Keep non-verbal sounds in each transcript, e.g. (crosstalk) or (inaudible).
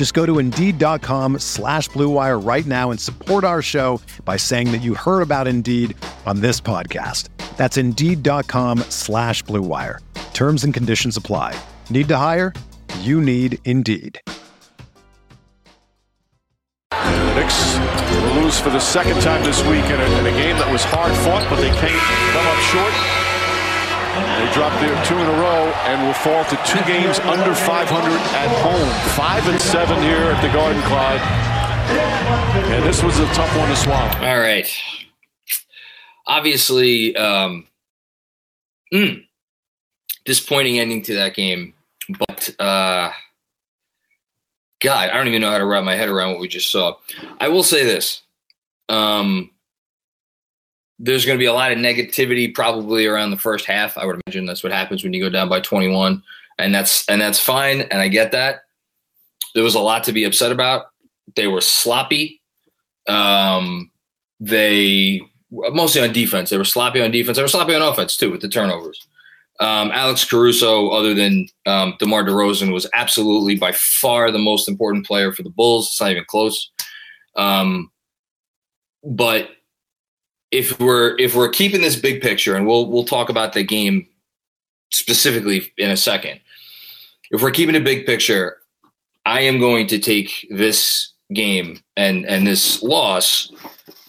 Just go to Indeed.com slash BlueWire right now and support our show by saying that you heard about Indeed on this podcast. That's Indeed.com slash BlueWire. Terms and conditions apply. Need to hire? You need Indeed. Knicks lose for the second time this week in a, in a game that was hard fought, but they came come up short. They dropped their two in a row and will fall to two games under 500 at home. Five and seven here at the Garden, Clyde. And this was a tough one to swallow. All right. Obviously, um, mm, disappointing ending to that game, but uh, God, I don't even know how to wrap my head around what we just saw. I will say this. Um, there's going to be a lot of negativity probably around the first half. I would imagine that's what happens when you go down by 21, and that's and that's fine, and I get that. There was a lot to be upset about. They were sloppy. Um, they mostly on defense. They were sloppy on defense. They were sloppy on offense too with the turnovers. Um, Alex Caruso, other than um, DeMar DeRozan, was absolutely by far the most important player for the Bulls. It's not even close. Um, but if we're if we're keeping this big picture, and we'll we'll talk about the game specifically in a second. If we're keeping a big picture, I am going to take this game and and this loss.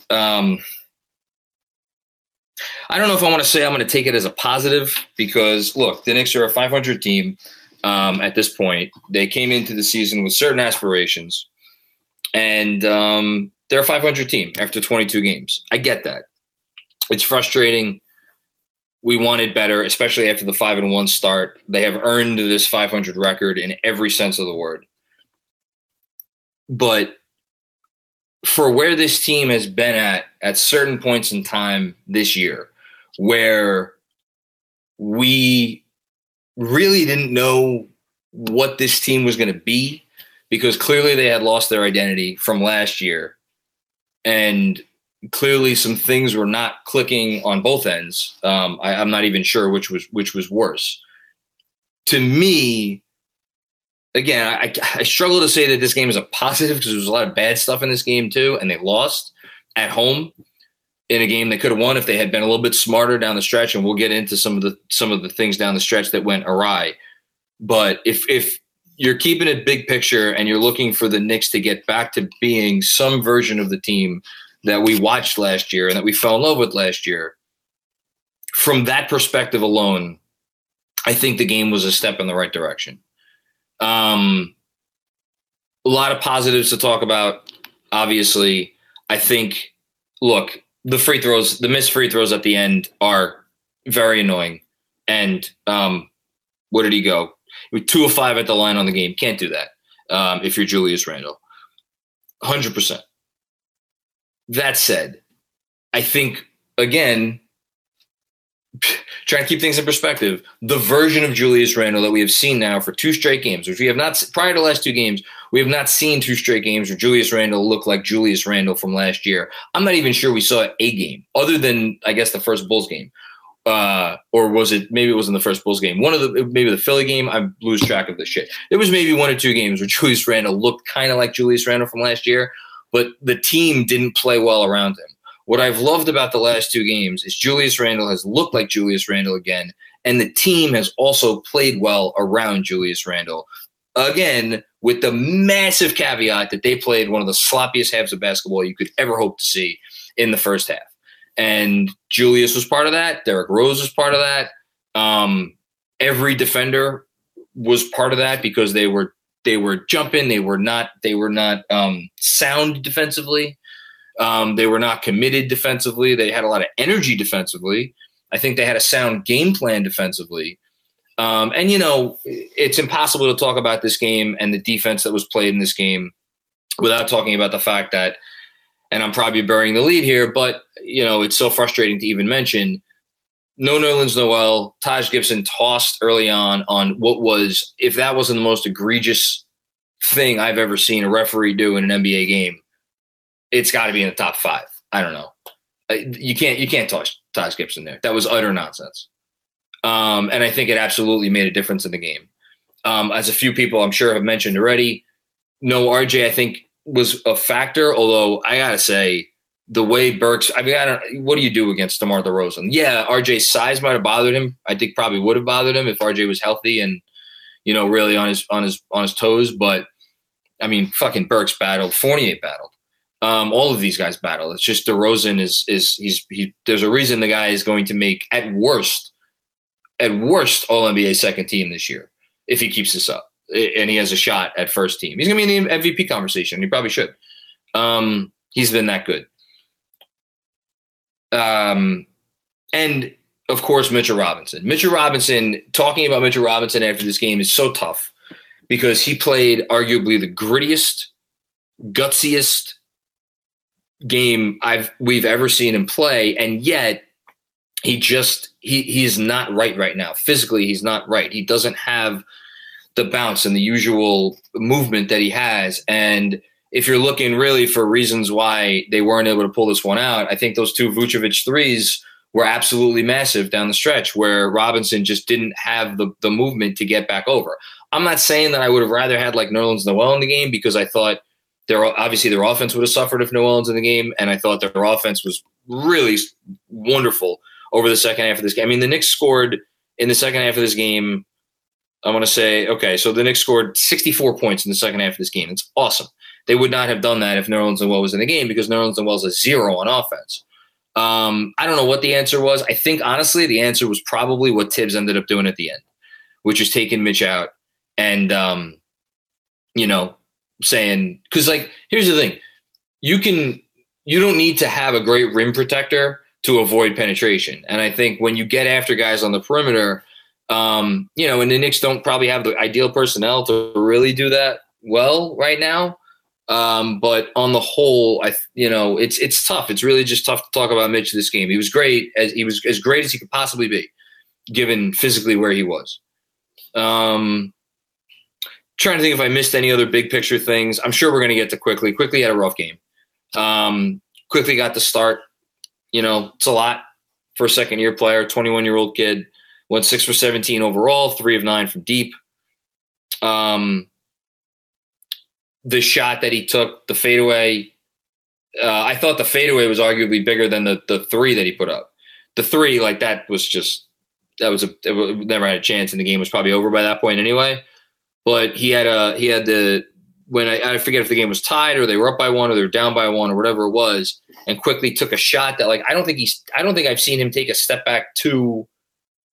Um, I don't know if I want to say I'm going to take it as a positive because look, the Knicks are a 500 team um, at this point. They came into the season with certain aspirations, and um, they're a 500 team after 22 games. I get that. It's frustrating. We wanted better, especially after the five and one start. They have earned this 500 record in every sense of the word. But for where this team has been at at certain points in time this year, where we really didn't know what this team was going to be because clearly they had lost their identity from last year. And clearly some things were not clicking on both ends. Um, I, I'm not even sure which was which was worse. To me, again, I, I struggle to say that this game is a positive because there's a lot of bad stuff in this game too, and they lost at home in a game they could have won if they had been a little bit smarter down the stretch. And we'll get into some of the some of the things down the stretch that went awry. But if if you're keeping it big picture and you're looking for the Knicks to get back to being some version of the team that we watched last year and that we fell in love with last year, from that perspective alone, I think the game was a step in the right direction. Um, a lot of positives to talk about. Obviously, I think, look, the free throws, the missed free throws at the end are very annoying. And um, where did he go? Two of five at the line on the game. Can't do that um, if you're Julius Randle. 100%. That said, I think, again, trying to keep things in perspective, the version of Julius Randle that we have seen now for two straight games, which we have not prior to the last two games, we have not seen two straight games where Julius Randle looked like Julius Randle from last year. I'm not even sure we saw a game other than I guess the first Bulls game. Uh, or was it maybe it was in the first Bulls game? One of the maybe the Philly game. I lose track of the shit. There was maybe one or two games where (laughs) Julius Randle looked kind of like Julius Randle from last year, but the team didn't play well around him. What I've loved about the last two games is Julius Randle has looked like Julius Randle again, and the team has also played well around Julius Randle. Again, with the massive caveat that they played one of the sloppiest halves of basketball you could ever hope to see in the first half. and Julius was part of that. Derrick Rose was part of that. Um, every defender was part of that because they were they were jumping. They were not they were not um, sound defensively. Um, they were not committed defensively. They had a lot of energy defensively. I think they had a sound game plan defensively. Um, and you know, it's impossible to talk about this game and the defense that was played in this game without talking about the fact that, and I'm probably burying the lead here, but you know, it's so frustrating to even mention. No Nerlens Noel, Taj Gibson tossed early on on what was, if that wasn't the most egregious thing I've ever seen a referee do in an NBA game, it's got to be in the top five. I don't know. You can't you can't toss Taj Gibson there. That was utter nonsense. Um, and I think it absolutely made a difference in the game. Um, as a few people I'm sure have mentioned already, no RJ I think was a factor. Although I gotta say, the way Burks, I mean, I don't. What do you do against DeMar DeRozan? Yeah, RJ's size might have bothered him. I think probably would have bothered him if RJ was healthy and you know really on his on his on his toes. But I mean, fucking Burks battled, Fournier battled. Um, all of these guys battle. It's just DeRozan is is he's he. There's a reason the guy is going to make at worst, at worst, All NBA second team this year if he keeps this up and he has a shot at first team. He's to be in the MVP conversation. He probably should. Um, he's been that good. Um, and of course, Mitchell Robinson. Mitchell Robinson. Talking about Mitchell Robinson after this game is so tough because he played arguably the grittiest, gutsiest game I've we've ever seen him play, and yet he just he he's not right right now. Physically, he's not right. He doesn't have the bounce and the usual movement that he has. And if you're looking really for reasons why they weren't able to pull this one out, I think those two Vucevic threes were absolutely massive down the stretch where Robinson just didn't have the, the movement to get back over. I'm not saying that I would have rather had like Nerlens Noel in the game because I thought – their obviously their offense would have suffered if Nerlens in the game, and I thought their offense was really wonderful over the second half of this game. I mean, the Knicks scored in the second half of this game. I want to say, okay, so the Knicks scored 64 points in the second half of this game. It's awesome. They would not have done that if Nerlens Noel was in the game because Nerlens Noel is a zero on offense. Um, I don't know what the answer was. I think honestly, the answer was probably what Thibs ended up doing at the end, which is taking Mitch out and um, you know saying because like here's the thing you can you don't need to have a great rim protector to avoid penetration and i think when you get after guys on the perimeter um, you know and the Knicks don't probably have the ideal personnel to really do that well right now um, but on the whole i you know it's it's tough it's really just tough to talk about mitch this game he was great as he was as great as he could possibly be given physically where he was um, trying to think if I missed any other big picture things. I'm sure we're going to get to quickly. Quickley had a rough game. Um, Quickley got the start. You know, it's a lot for a second year player, 21 year old kid. Went six for 17 overall, three of nine from deep. Um, the shot that he took, the fadeaway, uh, I thought the fadeaway was arguably bigger than the the three that he put up. The three, like that, was just that was a it never had a chance, and the game was probably over by that point anyway but he had a he had the when I, I forget if the game was tied or they were up by one or they were down by one or whatever it was, and Quickley took a shot that like I don't think he's I don't think I've seen him take a step back two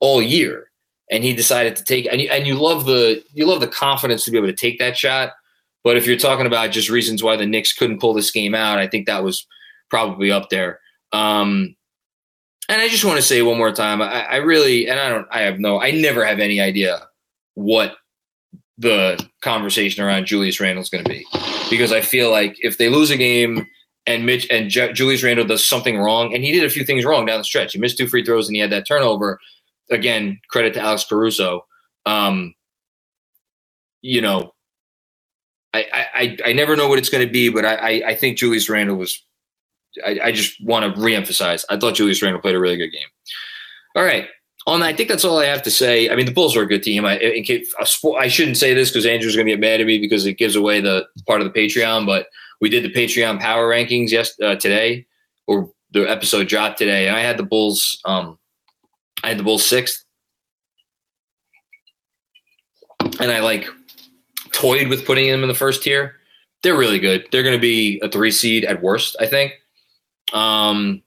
all year, and he decided to take and you, and you love the you love the confidence to be able to take that shot. But if you're talking about just reasons why the Knicks couldn't pull this game out, I think that was probably up there. Um, and I just want to say one more time, I, I really and I don't I have no I never have any idea what the conversation around Julius Randle is going to be, because I feel like if they lose a game and Mitch and J- Julius Randle does something wrong, and he did a few things wrong down the stretch. He missed two free throws and he had that turnover. Again, credit to Alex Caruso. Um, you know, I, I I never know what it's going to be, but I I think Julius Randle was. I, I just want to reemphasize. I thought Julius Randle played a really good game. All right, on that, I think that's all I have to say. I mean, the Bulls are a good team. I, case, I shouldn't say this because Andrew's going to get mad at me because it gives away the part of the Patreon. But we did the Patreon power rankings yes uh, today, or the episode dropped today, and I had the Bulls. Um, I had the Bulls sixth, and I like toyed with putting them in the first tier. They're really good. They're going to be a three seed at worst, I think. Um,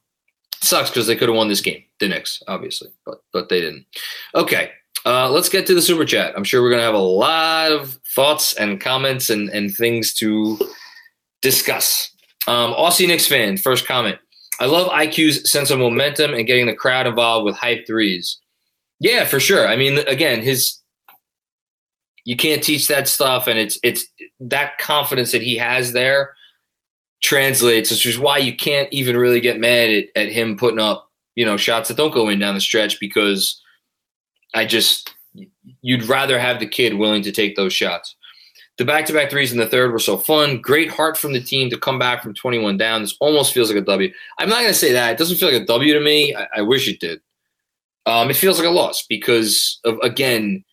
sucks because they could have won this game, the Knicks, obviously, but but they didn't. Okay, uh, let's get to the super chat. I'm sure we're gonna have a lot of thoughts and comments and and things to discuss. Um, Aussie Knicks fan, first comment. I love IQ's sense of momentum and getting the crowd involved with hype threes. Yeah, for sure. I mean, again, his you can't teach that stuff, and it's it's that confidence that he has there translates, which is why you can't even really get mad at, at him putting up you know shots that don't go in down the stretch because I just you'd rather have the kid willing to take those shots. The back-to-back threes in the third were so fun. Great heart from the team to come back from 21 down. This almost feels like a W. I'm not going to say that. It doesn't feel like a W to me. I, I wish it did. Um, it feels like a loss because of again,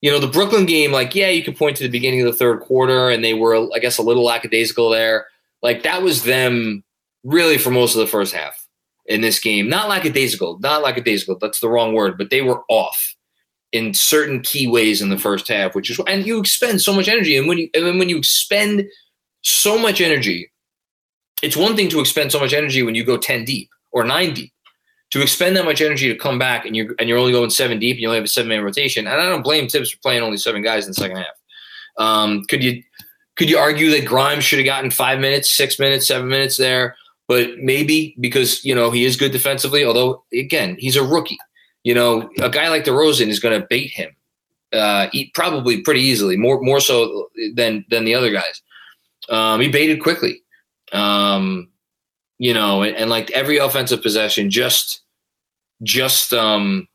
you know, the Brooklyn game. Like, yeah, you could point to the beginning of the third quarter, and they were, I guess, a little lackadaisical there. Like that was them really for most of the first half in this game. Not lackadaisical, not lackadaisical. That's the wrong word, but they were off in certain key ways in the first half, which is and you expend so much energy. And when you and when you expend so much energy, it's one thing to expend so much energy when you go 10 deep or nine deep. To expend that much energy to come back and you're and you're only going seven deep and you only have a seven man rotation. And I don't blame Thibs for playing only seven guys in the second half. Um, could you could you argue that Grimes should have gotten five minutes, six minutes, seven minutes there? But maybe because you know he is good defensively, although again he's a rookie you know, a guy like DeRozan is going to bait him, uh, probably pretty easily, more more so than than the other guys. Um, he baited Quickley, um, you know, and, and, like every offensive possession, just just um,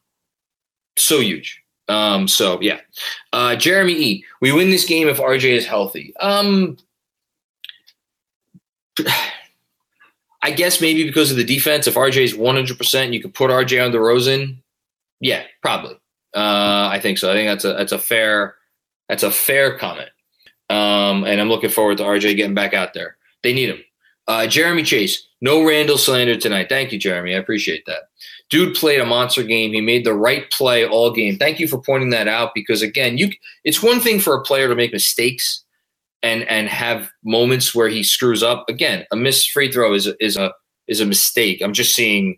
so huge. Um, so yeah, uh, Jeremy E. We win this game if RJ is healthy. Um, (sighs) I guess maybe because of the defense. If RJ is one hundred percent, you could put RJ on the DeRozan. Yeah, probably. Uh, I think so. I think that's a that's a fair that's a fair comment. Um, and I'm looking forward to RJ getting back out there. They need him. Uh, Jeremy Chase, no Randle slander tonight. Thank you, Jeremy. I appreciate that. Dude played a monster game. He made the right play all game. Thank you for pointing that out because again, you it's one thing for a player to make mistakes and and have moments where he screws up. Again, a missed free throw is is a is a mistake. I'm just seeing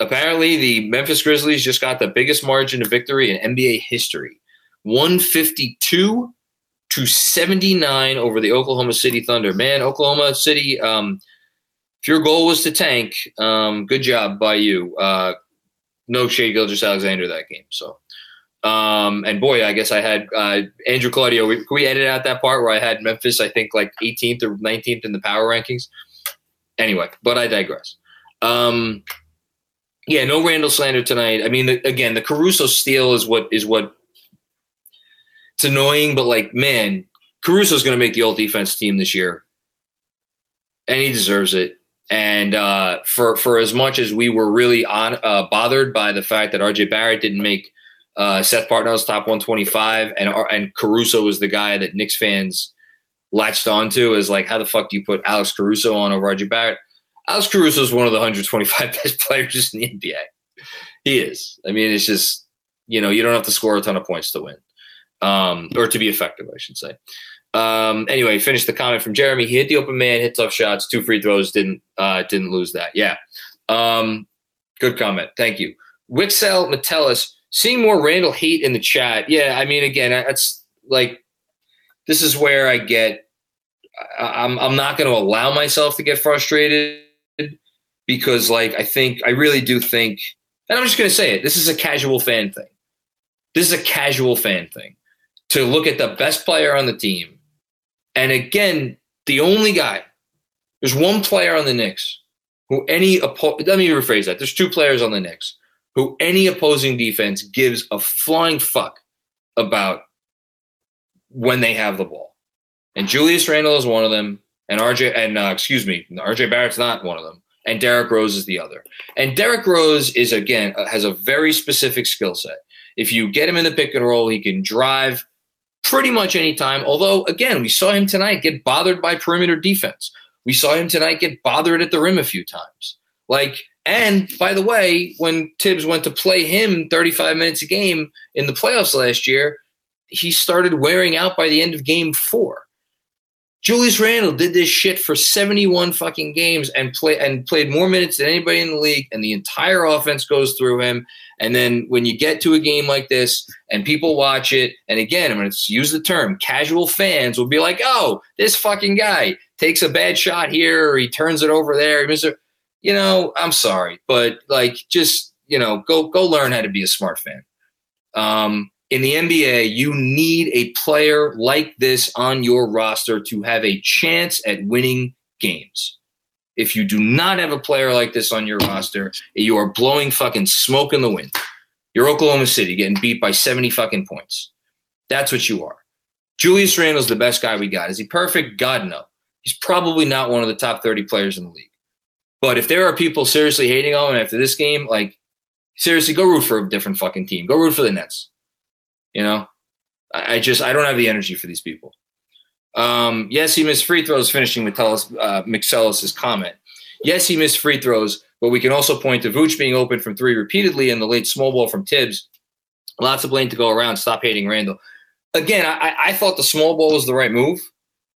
apparently the Memphis Grizzlies just got the biggest margin of victory in NBA history 152 to 79 over the Oklahoma City Thunder. Man, Oklahoma City, um, if your goal was to tank, um, good job by you. Uh, no shade, Gilgeous-Alexander that game. So, um, and boy, I guess I had uh, Andrew Claudio. We, we edit out that part where I had Memphis, I think, like 18th or 19th in the power rankings. Anyway, but I digress. Um, yeah, no Randle slander tonight. I mean, the, again, the Caruso steal is what is what. It's annoying, but like, man, Caruso's going to make the all defense team this year, and he deserves it. And uh, for for as much as we were really on uh, bothered by the fact that RJ Barrett didn't make uh, Seth Partnow's top 125, and and Caruso was the guy that Knicks fans latched onto as like, how the fuck do you put Alex Caruso on over RJ Barrett? Alex Caruso is one of the 125 (laughs) best players in the NBA. He is. I mean, it's just you know you don't have to score a ton of points to win, um, or to be effective, I should say. Um, anyway, finish the comment from Jeremy. He hit the open man, hit tough shots, two free throws, didn't uh, didn't lose that. Yeah, um, good comment. Thank you. Wixel Metellus, seeing more Randle hate in the chat. Yeah, I mean, again, that's like this is where I get. I'm I'm not going to allow myself to get frustrated because like I think I really do think and I'm just going to say it this is a casual fan thing. This is a casual fan thing to look at the best player on the team. And again, the only guy there's one player on the Knicks who any let me rephrase that. There's two players on the Knicks who any opposing defense gives a flying fuck about when they have the ball. And Julius Randle is one of them, and RJ and uh, excuse me, RJ Barrett's not one of them and Derrick Rose is the other. And Derrick Rose is again uh, has a very specific skill set. If you get him in the pick and roll, he can drive pretty much any time. Although again, we saw him tonight get bothered by perimeter defense. We saw him tonight get bothered at the rim a few times. Like and by the way, when Thibs went to play him 35 minutes a game in the playoffs last year, he started wearing out by the end of game 4. Julius Randle did this shit for 71 fucking games and play and played more minutes than anybody in the league, and the entire offense goes through him. And then when you get to a game like this and people watch it, and again, I'm going to use the term casual fans will be like, oh, this fucking guy takes a bad shot here or he turns it over there. You know, I'm sorry, but like just, you know, go go learn how to be a smart fan. Um, in the NBA, you need a player like this on your roster to have a chance at winning games. If you do not have a player like this on your roster, you are blowing fucking smoke in the wind. You're Oklahoma City getting beat by 70 fucking points. That's what you are. Julius Randle's the best guy we got. Is he perfect? God, no. He's probably not one of the top 30 players in the league. But if there are people seriously hating on him after this game, like, seriously, go root for a different fucking team. Go root for the Nets. You know, I, just I don't have the energy for these people. Um, yes, he missed free throws. Finishing with uh, McSellis's comment. Yes, he missed free throws, but we can also point to Vooch being open from three repeatedly and the late small ball from Thibs. Lots of blame to go around. Stop hating Randle. Again, I, I thought the small ball was the right move.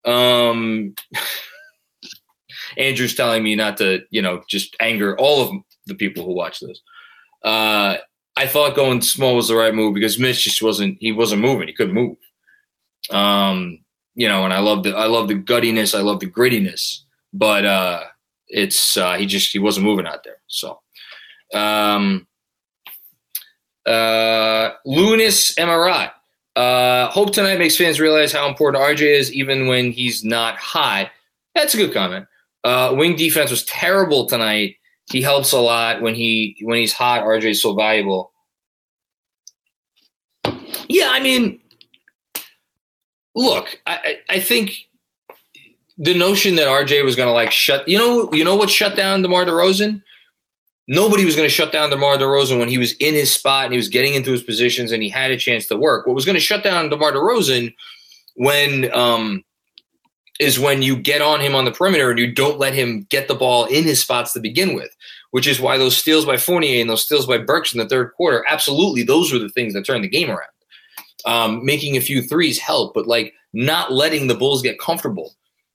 Um, (laughs) Andrew's telling me not to, you know, just anger all of the people who watch this. Uh, I thought going small was the right move because Mitch just wasn't he wasn't moving. He couldn't move. Um, you know, and I love the I love the guttiness, I love the grittiness, but uh it's uh he just he wasn't moving out there. So um uh. Uh hope tonight makes fans realize how important RJ is even when he's not hot. That's a good comment. Uh wing defense was terrible tonight he helps a lot when he when he's hot. RJ is so valuable. Yeah, I mean, look, I, I think the notion that RJ was going to like shut, you know, you know what shut down DeMar DeRozan? Nobody was going to shut down DeMar DeRozan when he was in his spot and he was getting into his positions and he had a chance to work. What was going to shut down DeMar DeRozan when um, is when you get on him on the perimeter and you don't let him get the ball in his spots to begin with, which is why those steals by Fournier and those steals by Burks in the third quarter, absolutely, those were the things that turned the game around. Um, making a few threes help, but like not letting the Bulls get comfortable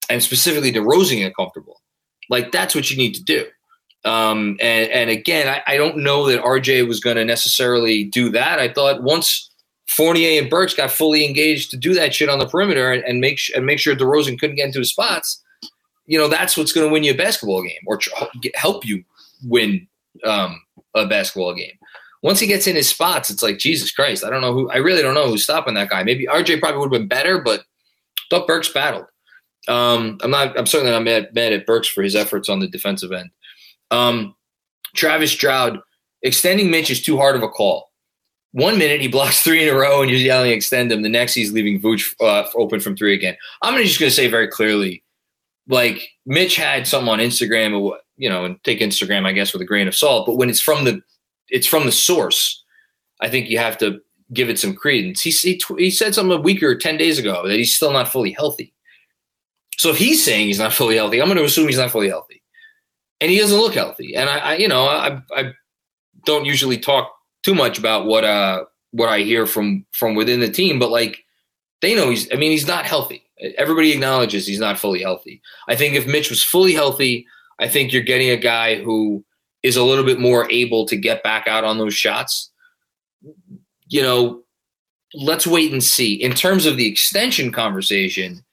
and specifically DeRozan get comfortable. Like that's what you need to do. Um, and, and again, I, I don't know that RJ was going to necessarily do that. I thought once Fournier and Burks got fully engaged to do that shit on the perimeter and, and make and make sure DeRozan couldn't get into his spots. You know that's what's going to win you a basketball game or tr- help you win um, a basketball game. Once he gets in his spots, it's like Jesus Christ. I don't know who. I really don't know who's stopping that guy. Maybe RJ probably would have been better, but thought Burks battled. Um, I'm not. I'm certainly not mad, mad at Burks for his efforts on the defensive end. Um, Travis Stroud extending Mitch is too hard of a call one minute he blocks (laughs) three in a row and you're yelling extend him. The next he's leaving Vooch uh, open from three again. I'm just going to say very clearly, like Mitch had something on Instagram, you know, and take Instagram I guess with a grain of salt. But when it's from the it's from the source, I think you have to give it some credence. He he, he said something a week or ten days ago that he's still not fully healthy. So if he's saying he's not fully healthy, I'm going to assume he's not fully healthy, and he doesn't look healthy. And I, I you know, I I don't usually talk too much about what uh what I hear from from within the team, but like they know he's I mean he's not healthy. Everybody acknowledges he's not fully healthy. I think if Mitch was fully healthy, I think you're getting a guy who is a little bit more able to get back out on those shots. You know, let's wait and see. In terms of the extension conversation,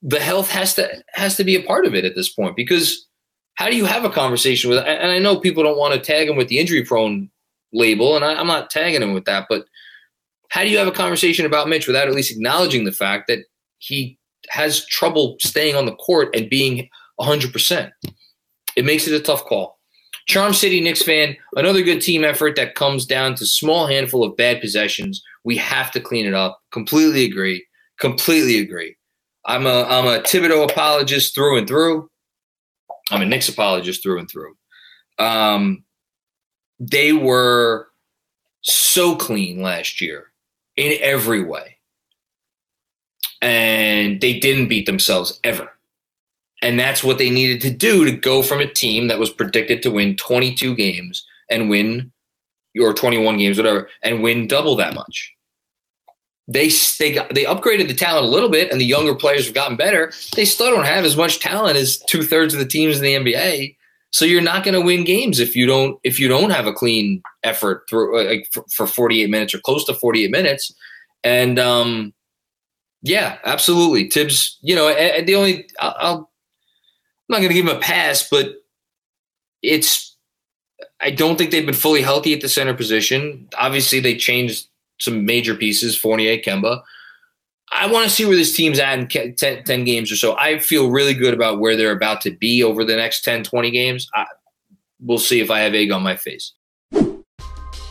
the health has to has to be a part of it at this point because how do you have a conversation with and I know people don't want to tag him with the injury prone label, and I, I'm not tagging him with that, but how do you have a conversation about Mitch without at least acknowledging the fact that he has trouble staying on the court and being 100%? It makes it a tough call. Charm City Knicks fan, another good team effort that comes down to small handful of bad possessions. We have to clean it up. Completely agree. Completely agree. I'm a I'm a Thibodeau apologist through and through. I'm a Knicks apologist through and through. Um, they were so clean last year in every way. And they didn't beat themselves ever. And that's what they needed to do to go from a team that was predicted to win 22 games and win, or 21 games, whatever, and win double that much. they they got, they upgraded the talent a little bit, and the younger players have gotten better. They still don't have as much talent as two thirds of the teams in the NBA. So you're not going to win games if you don't if you don't have a clean effort through uh, like for, for 48 minutes or close to 48 minutes. And um, yeah, absolutely, Thibs. You know, the only I'll, not going to give him a pass, but it's I don't think they've been fully healthy at the center position. Obviously, they changed some major pieces, Fournier, Kemba. I want to see where this team's at in 10, 10, games or so. I feel really good about where they're about to be over the next 10, 20 games. I, we'll see if I have egg on my face.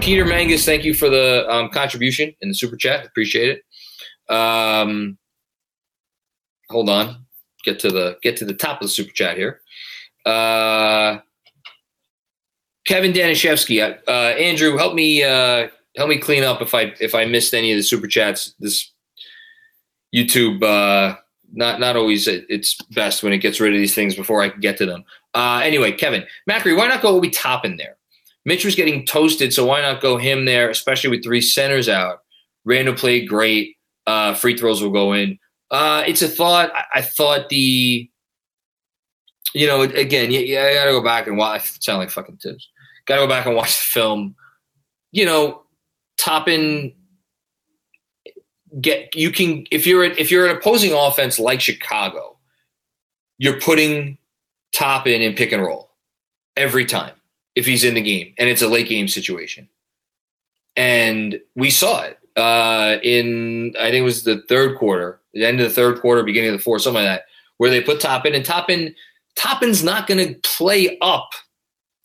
Peter Mangus, thank you for the um, contribution in the super chat. Appreciate it. Um, hold on, get to the get to the top of the super chat here. Uh, Kevin Danishevsky, uh, Andrew, help me uh, help me clean up if I if I missed any of the super chats. This YouTube uh, not not always it's best when it gets rid of these things before I can get to them. Uh, anyway, Kevin Macri, why not go Obi Toppin there? Mitch was getting toasted, so why not go him there, especially with three centers out? Randle played great. Uh, free throws will go in. Uh, it's a thought. I, I, thought the, you know, again, yeah, I got to go back and watch. I sound like fucking Thibs. Got to go back and watch the film. You know, Toppin get you can if you're if you're an opposing offense like Chicago, you're putting Toppin in pick and roll every time if he's in the game and it's a late game situation. And we saw it uh, in I think it was the third quarter, the end of the third quarter, beginning of the fourth, something like that, where they put Toppin and Toppin Toppin's not going to play up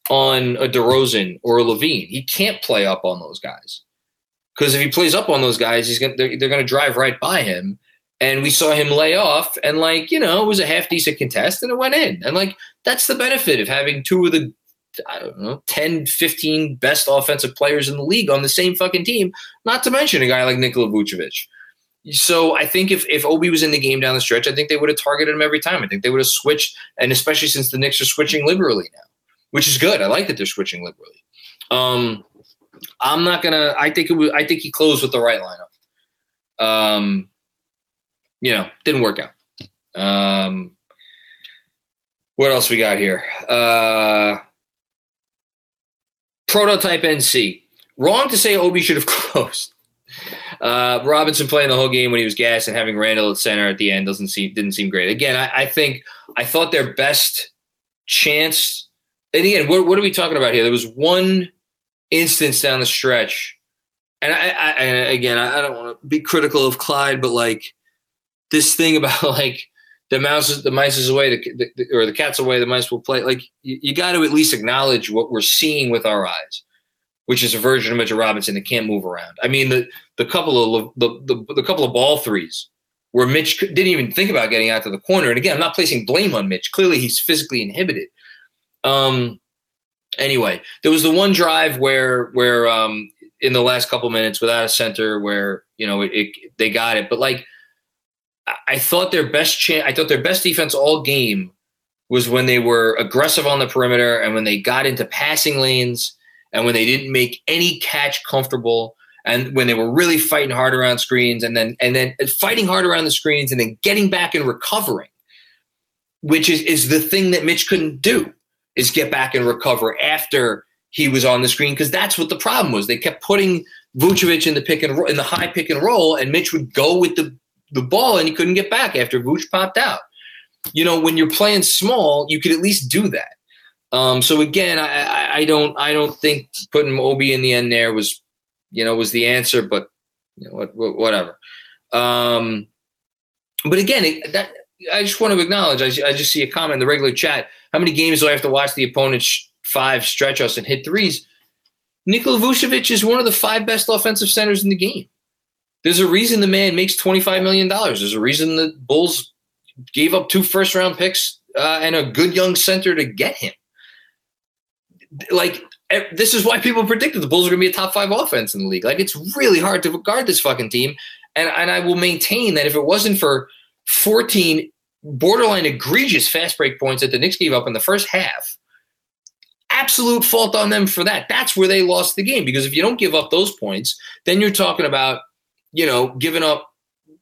on a DeRozan or a LaVine. He can't play up on those guys because if he plays up on those guys, he's gonna they're, they're going to drive right by him. And we saw him lay off, and like you know, it was a half decent contest, and it went in. And like that's the benefit of having two of the I don't know 10, 15 best offensive players in the league on the same fucking team. Not to mention a guy like Nikola Vucevic. So I think if, if Obi was in the game down the stretch, I think they would have targeted him every time. I think they would have switched, and especially since the Knicks are switching liberally now which is good. I like that they're switching liberally. Um, I'm not gonna. I think it was. I think he closed with the right lineup. Um, you know, didn't work out. Um, what else we got here? Uh, prototype NC. Wrong to say Obi should have (laughs) closed. Uh, Robinson playing the whole game when he was gassed and having Randle at center at the end doesn't seem didn't seem great. Again, I, I think I thought their best chance. And again, what, what are we talking about here? There was one instance down the stretch, and I, I, I again, I, I don't want to be critical of Clyde, but like this thing about (laughs) like the mouse, the mice is away, the, the, or the cat's away, the mice will play. Like you, you got to at least acknowledge what we're seeing with our eyes which is a version of Mitchell Robinson that can't move around. I mean, the the couple of the the, the couple of ball threes where Mitch didn't even think about getting out to the corner. And again, I'm not placing blame on Mitch. Clearly, he's physically inhibited. Um. Anyway, there was the one drive where where um in the last couple minutes without a center where you know it, it they got it, but like I thought their best chance. I thought their best defense all game was when they were aggressive on the perimeter and when they got into passing lanes and when they didn't make any catch comfortable and when they were really fighting hard around screens and then and then fighting hard around the screens and then getting back and recovering which is is the thing that Mitch couldn't do is get back and recover after he was on the screen because that's what the problem was they kept putting Vucevic in the pick and roll, in the high pick and roll and Mitch would go with the the ball and he couldn't get back after Vuce popped out you know when you're playing small you could at least do that um, so again, I, I, don't I don't think putting Obi in the end there was you know was the answer, but you know, what, whatever. Um, but again, it, that I just want to acknowledge. I, I just see a comment in the regular chat. How many games do I have to watch the opponent's five stretch us and hit threes? Nikola Vucevic is one of the five best offensive centers in the game. There's a reason the man makes $25 million. There's a reason the Bulls gave up two first round picks uh, and a good young center to get him like this is why people predicted the Bulls are going to be a top five offense in the league. Like it's really hard to guard this fucking team, and and I will maintain that if it wasn't for 14 borderline egregious fast break points that the Knicks gave up in the first half, absolute fault on them for that. That's where they lost the game because if you don't give up those points, then you're talking about you know giving up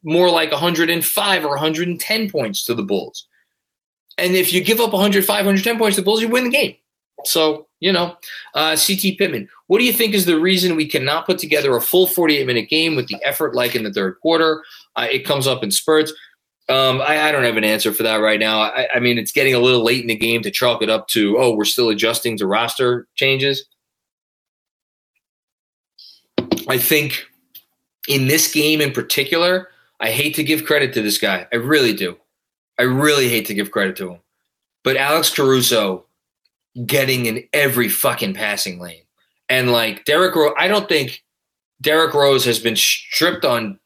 more like 105 or 110 points to the Bulls. And if you give up 105, 110 points to the Bulls, you win the game. So, you know, uh, CT Pittman, what do you think is the reason we cannot put together a full 48 minute game with the effort like in the third quarter? Uh, it comes up in spurts. Um, I, I, don't have an answer for that right now. I, I, mean, it's getting a little late in the game to chalk it up to, oh, we're still adjusting to roster changes. I think in this game in particular, I hate to give credit to this guy. I really do. I really hate to give credit to him. But Alex Caruso getting in every fucking passing lane. And like Derrick Rose, I don't think Derrick Rose has been stripped on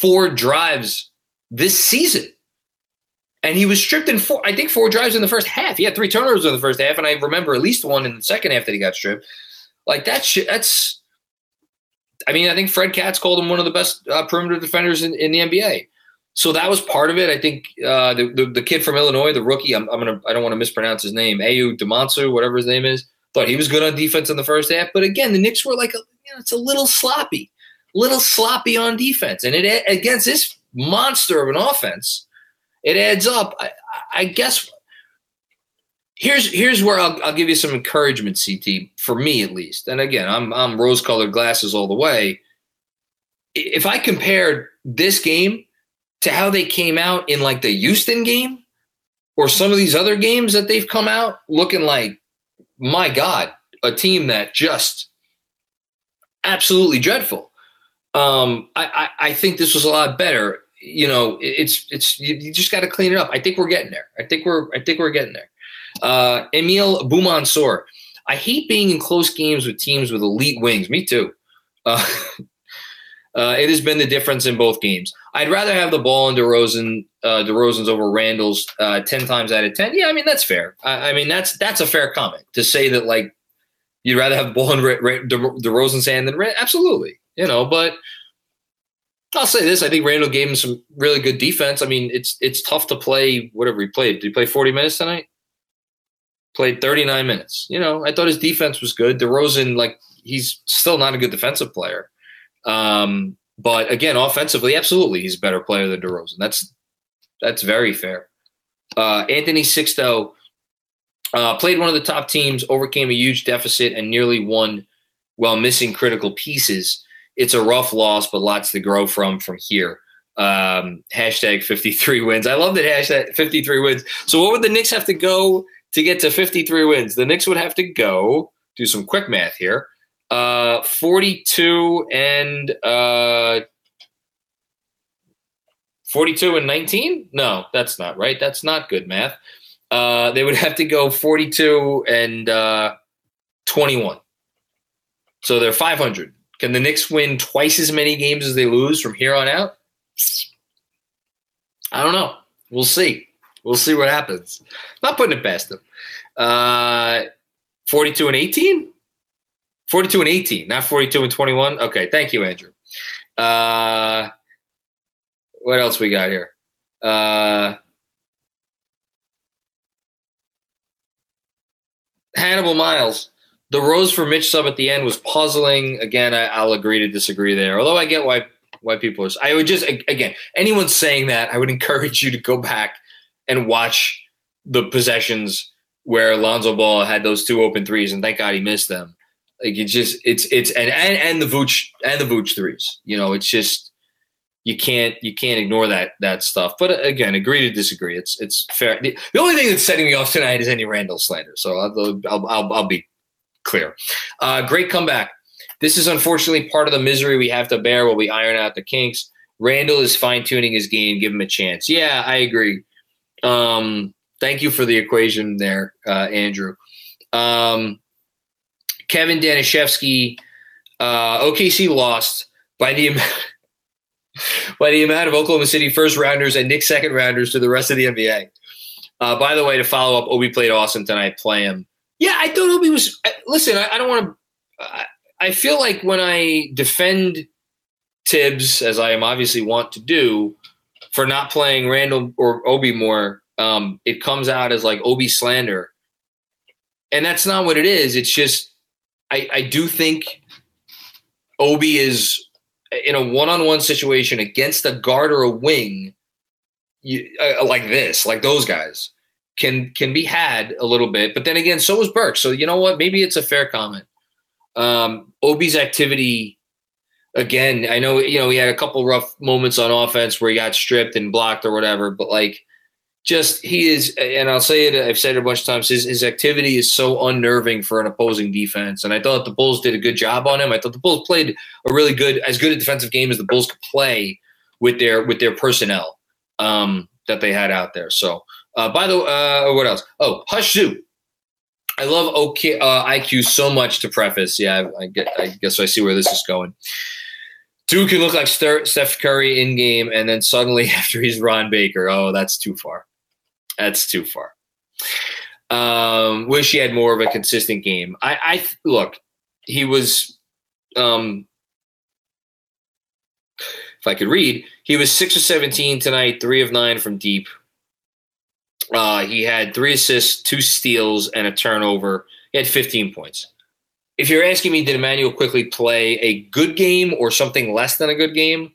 four drives this season. And he was stripped in four, I think four drives in the first half. He had three turnovers in the first half, and I remember at least one in the second half that he got stripped. Like that shit, that's I mean, I think Fred Katz called him one of the best uh, perimeter defenders in, in the NBA so that was part of it. I think uh, the, the, the kid from Illinois, the rookie, I'm, I'm gonna I don't want to mispronounce his name, Ayo Dosunmu, whatever his name is. Thought he was good on defense in the first half, but again, the Knicks were like a, you know, it's a little sloppy, little sloppy on defense, and it against this monster of an offense, it adds up. I, I guess here's here's where I'll, I'll give you some encouragement, CT, for me at least. And again, I'm I'm rose colored glasses all the way. If I compared this game to how they came out in like the Houston game or some of these other games that they've come out looking like, my God, a team that just absolutely dreadful. Um, I, I, I think this was a lot better. You know, it's it's you, you just got to clean it up. I think we're getting there. I think we're I think we're getting there. Uh, Emil Boumansor. I hate being in close games with teams with elite wings. Me too. Uh, (laughs) uh, it has been the difference in both games. I'd rather have the ball in DeRozan, uh, DeRozan's over Randle's uh, ten times out of ten. Yeah, I mean that's fair. I, I, mean that's that's a fair comment to say that like you'd rather have the ball in Re- De- DeRozan's hand than. Absolutely, you know. But I'll say this: I think Randle gave him some really good defense. I mean, it's it's tough to play whatever he played. Did he play forty minutes tonight? Played thirty nine minutes. You know, I thought his defense was good. DeRozan, like he's still not a good defensive player. Um, but again, offensively, absolutely, he's a better player than DeRozan. That's that's very fair. Uh, Anthony Sixto uh, played one of the top teams, overcame a huge deficit, and nearly won while missing critical pieces. it's a rough loss, but lots to grow from from here. Um, hashtag 53 wins. I love that hashtag 53 wins. So what would the Knicks have to go to get to 53 wins? The Knicks would have to go do some quick math here. Uh, 42 and uh, 42 and 19? No, that's not right. That's not good math. Uh, they would have to go 42 and uh, 21. So they're 500. Can the Knicks win twice as many games as they lose from here on out? I don't know. We'll see. We'll see what happens. Not putting it past them. Uh, 42 and 18? 42 and 18, not 42 and 21. Okay, thank you, Andrew. Uh, what else we got here? Uh, Hannibal Miles. The rose for Mitch sub at the end was puzzling. Again, I, will agree to disagree there. Although I get why why people are. I would just again anyone saying that I would (laughs) encourage you to go back and watch the possessions where Lonzo Ball had those two open threes, and thank God he missed them. Like it's just it's it's and and, and the Vooch and the Vooch threes. You know, it's just you can't you can't ignore that that stuff. But uh, again, agree to disagree. It's it's fair. The, the only thing that's setting me off tonight is any Randle slander. So I'll I'll, I'll, I'll be clear. Uh, great comeback. This is unfortunately part of the misery we have to bear while we iron out the kinks. Randle is fine tuning his game. Give him a chance. Yeah, I agree. Um, thank you for the equation there, uh, Andrew. Um, Kevin Danishevsky, uh, OKC lost by the (laughs) by the amount of Oklahoma City first rounders and Knick second rounders to the rest of the NBA. Uh, by the way, to follow up, Obi played awesome tonight. Play him. Yeah, I thought Obi was. Listen, I, I don't want to. I, I feel like when I defend Thibs, as I am obviously want to do, for not playing Randle or Obi more, um, it comes out as like Obi slander, and that's not what it is. It's just I, I do think Obi is in a one-on-one situation against a guard or a wing you, uh, like this, like those guys can can be had a little bit. But then again, so was Burke. So you know what? Maybe it's a fair comment. Um, Obi's activity again. I know you know he had a couple rough moments on offense where he got stripped and blocked or whatever, but like just he is, and I'll say it. I've said it a bunch of times. His his activity is so unnerving for an opposing defense, and I thought the Bulls did a good job on him. I thought the Bulls played a really good, as good a defensive game as the Bulls could play with their with their personnel um, that they had out there. So, uh, by the uh, what else? Oh, Hush Zoo. I love OK uh, IQ so much. To preface, yeah, I, I get. I guess I see where this is going. Dude can look like Steph Curry in game, and then suddenly (laughs) after he's Ron Baker, oh, that's too far. That's too far. Um, wish he had more of a consistent game. I, I look, he was, um, if I could read, he was six of seventeen tonight, three of nine from deep. Uh, he had three assists, two steals, and a turnover. He had 15 points. If you're asking me, did Immanuel Quickley play a good game or something less than a good game?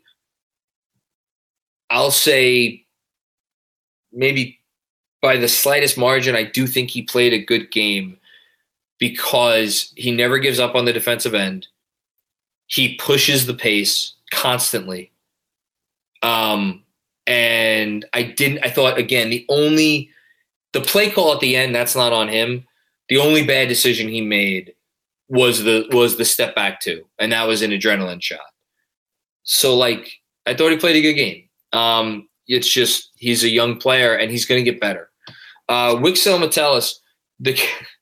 I'll say maybe by the slightest margin, I do think he played a good game because he never gives up on the defensive end. He pushes the pace constantly. Um, and I didn't, I thought, again, the only, the play call at the end, that's not on him. The only bad decision he made was the was the step back two, and that was an adrenaline shot. So like I thought he played a good game. Um, it's just he's a young player and he's going to get better. Uh, Wixel Metellus, the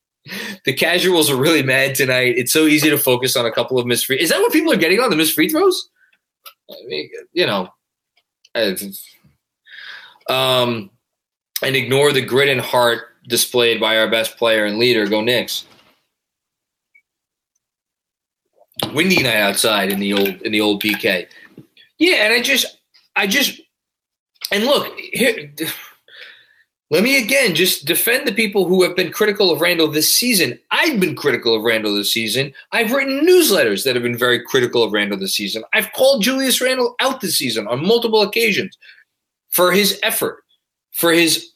(laughs) the casuals are really mad tonight. It's so easy to focus on a couple of missed free. Is that what people are getting on the missed free throws? I mean, you know, um, and ignore the grit and heart displayed by our best player and leader. Go Knicks. Windy night outside in the old in the old BK. Yeah, and I just, I just, and look here let me again just defend the people who have been critical of Randle this season. I've been critical of Randle this season. I've written newsletters that have been very critical of Randle this season. I've called Julius Randle out this season on multiple occasions for his effort, for his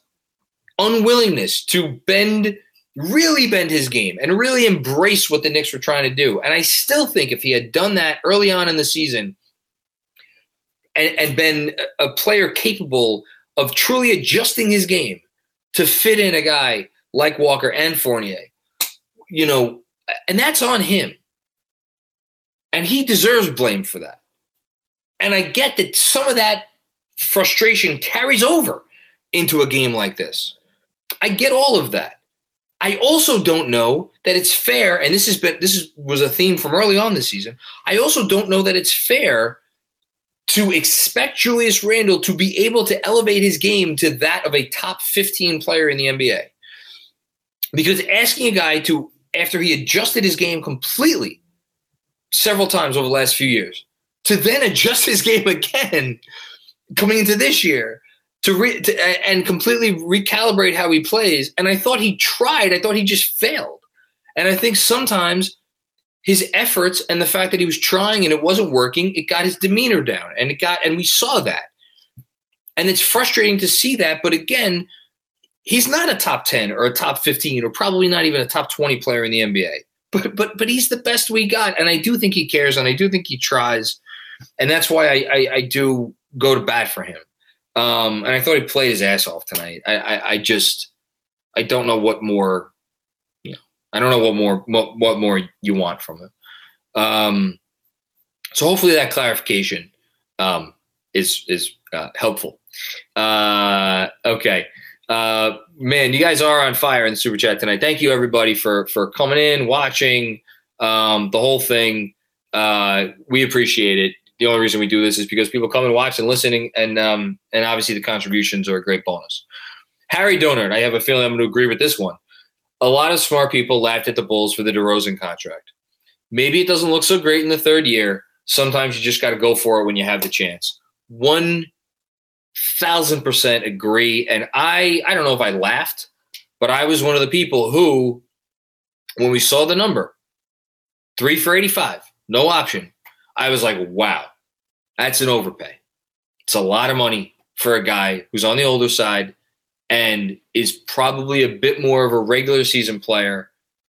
unwillingness to bend really bend his game and really embrace what the Knicks were trying to do. And I still think if he had done that early on in the season and, and been a player capable of truly adjusting his game to fit in a guy like Walker and Fournier, you know, and that's on him. And he deserves blame for that. And I get that some of that frustration carries over into a game like this. I get all of that. I also don't know that it's fair, and this has been this is, was a theme from early on this season. I also don't know that it's fair to expect Julius Randle to be able to elevate his game to that of a top 15 player in the NBA. Because asking a guy to, after he adjusted his game completely several times over the last few years, to then adjust his (laughs) game again coming into this year to, re, to and completely recalibrate how he plays. And I thought he tried. I thought he just failed. And I think sometimes his efforts and the fact that he was trying and it wasn't working, it got his demeanor down. And it got and we saw that. And it's frustrating to see that. But again, he's not a top 10 or a top 15 or probably not even a top 20 player in the NBA. But but but he's the best we got. And I do think he cares and I do think he tries. And that's why I, I, I do go to bat for him. Um, and I thought he played his ass off tonight. I, I, I, just, I don't know what more, you know, I don't know what more, what, what more you want from him. Um, so hopefully that clarification um, is is uh, helpful. Uh, okay, uh, man, you guys are on fire in the super chat tonight. Thank you everybody for for coming in, watching um, the whole thing. Uh, we appreciate it the only reason we do this is because people come and watch and listening, and um, and obviously the contributions are a great bonus. Harry Donard, I have a feeling I'm going to agree with this one. A lot of smart people laughed at the Bulls for the DeRozan contract. Maybe it doesn't look so great in the third year. Sometimes you just got to go for it when you have the chance. One thousand percent agree, and I I don't know if I laughed, but I was one of the people who, when we saw the number, three for eighty-five, no option I was like, wow, that's an overpay. It's a lot of money for a guy who's on the older side and is probably a bit more of a regular season player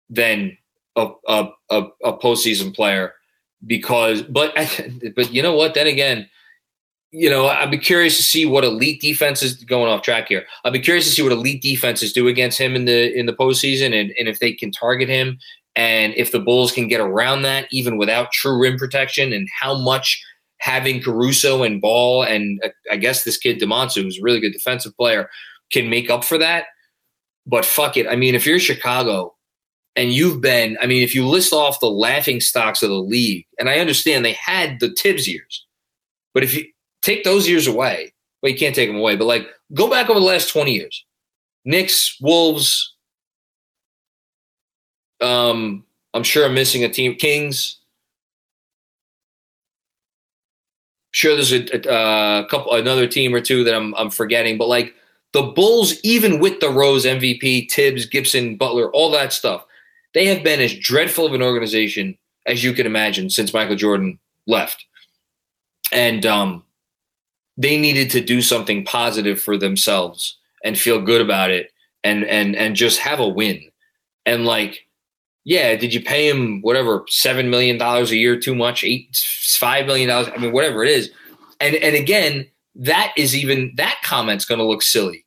than a, a, a, a postseason player because but (laughs) but you know what then again you know i'd be curious to see what elite defenses going off track here i'd be curious to see what elite defenses do against him in the in the postseason and, and if they can target him and if the Bulls can get around that, even without true rim protection, and how much having Caruso and Ball and uh, I guess this kid Dosunmu, who's a really good defensive player, can make up for that. But fuck it. I mean, if you're Chicago and you've been, I mean, if you list off the laughing stocks of the league, and I understand they had the Thibs years, but if you take those years away, well, you can't take them away, but like go back over the last 20 years. Knicks, Wolves, um, I'm sure I'm missing a team. Kings. Sure, there's a, a, a, couple, another team or two that I'm I'm forgetting, but like the Bulls, even with the Rose MVP, Thibs, Gibson, Butler, all that stuff, they have been as dreadful of an organization as you can imagine since Michael Jordan left, and um, they needed to do something positive for themselves and feel good about it, and and and just have a win, and like yeah, did you pay him whatever seven million dollars a year too much, eight five million dollars? I mean, whatever it is. And and again, that is even that comment's going to look silly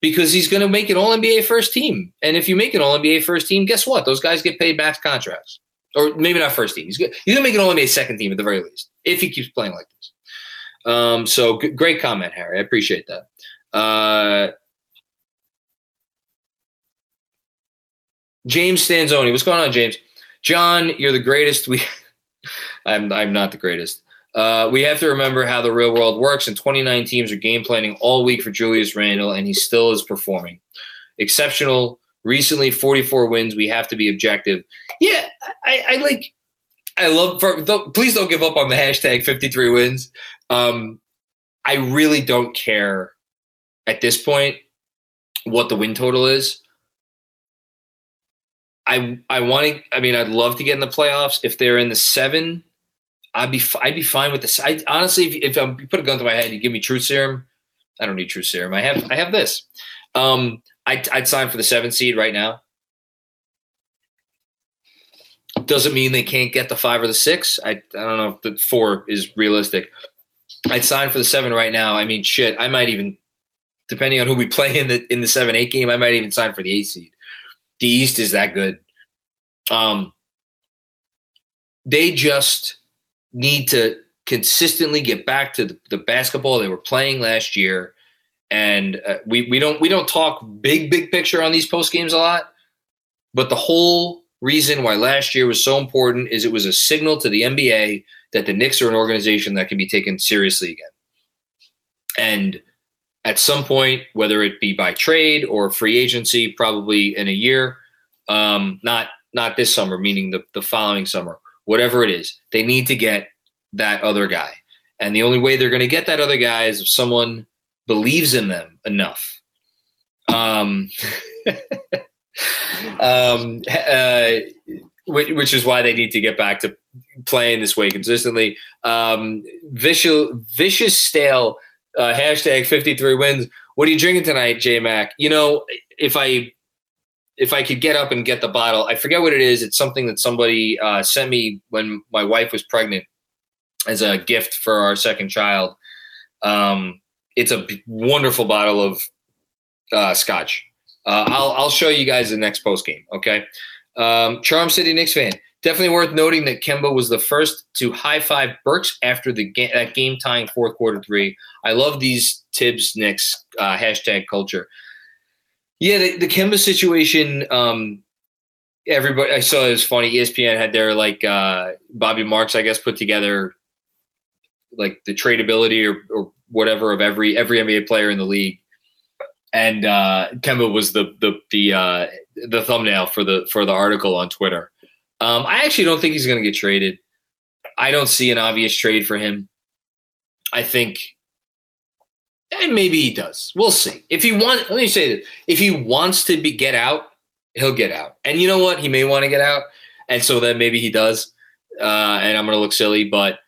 because he's going to make an All NBA first team. And if you make an All NBA first team, guess what? Those guys get paid max contracts, or maybe not first team. He's going to make an All NBA second team at the very least if he keeps playing like this. Um, so g- great comment, Harry. I appreciate that. Uh, James Stanzoni. What's going on, James? John, you're the greatest. We, (laughs) I'm, I'm not the greatest. Uh, we have to remember how the real world works, and 29 teams are game planning all week for Julius Randle, and he still is performing. Exceptional. Recently, 44 wins. We have to be objective. Yeah, I, I like. I love. For, don't, please don't give up on the hashtag 53 wins. Um, I really don't care at this point what the win total is. I I want to. I mean, I'd love to get in the playoffs. If they're in the seven, I'd be I'd be fine with this. I honestly, if, if I'm, you put a gun to my head, and you give me truth serum. I don't need truth serum. I have I have this. Um, I, I'd sign for the seven seed right now. Doesn't mean they can't get the five or the six. I, I don't know if the four is realistic. I'd sign for the seven right now. I mean, shit, I might even, depending on who we play in the in the seven eight game, I might even sign for the eight seed. The East is that good. Um, they just need to consistently get back to the, the basketball they were playing last year. And uh, we we don't we don't talk big big picture on these post games a lot, but the whole reason why last year was so important is it was a signal to the NBA that the Knicks are an organization that can be taken seriously again. And at some point, whether it be by trade or free agency, probably in a year, um, not not this summer, meaning the, the following summer, whatever it is, they need to get that other guy. And the only way they're going to get that other guy is if someone believes in them enough. Um, (laughs) um, uh, which, is why they need to get back to playing this way consistently. Um, vicious, vicious stale. Uh, hashtag 53 wins. What are you drinking tonight, J Mac? You know, if I if I could get up and get the bottle, I forget what it is. It's something that somebody uh, sent me when my wife was pregnant as a gift for our second child. Um, it's a wonderful bottle of uh, scotch. Uh, I'll I'll show you guys the next post game. Okay, um, Charm City Knicks fan. Definitely worth noting that Kemba was the first to high five Burks after the ga- that game tying fourth quarter three. I love these Thibs Knicks uh, hashtag culture. Yeah, the, the Kemba situation. Um, everybody, I saw it was funny. ESPN had their like uh, Bobby Marks, I guess, put together like the tradability or, or whatever of every every NBA player in the league. And uh, Kemba was the the the uh, the thumbnail for the for the article on Twitter. Um, I actually don't think he's going to get traded. I don't see an obvious trade for him. I think, and maybe he does. We'll see. If he wants, let me say this: if he wants to be get out, he'll get out. And you know what? He may want to get out, and so then maybe he does. Uh, and I'm going to look silly, but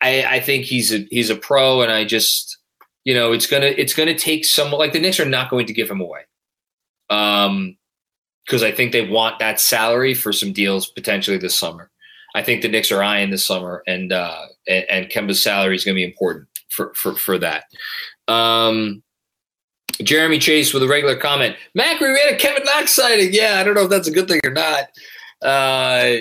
I, I think he's a he's a pro, and I just you know it's gonna it's gonna take some like the Knicks are not going to give him away, um, because I think they want that salary for some deals potentially this summer. I think the Knicks are eyeing this summer, and uh, and, and Kemba's salary is going to be important for for for that. Um, Jeremy Chase with a regular comment. Macri, we had a Kevin Knox sighting. Yeah, I don't know if that's a good thing or not. Uh,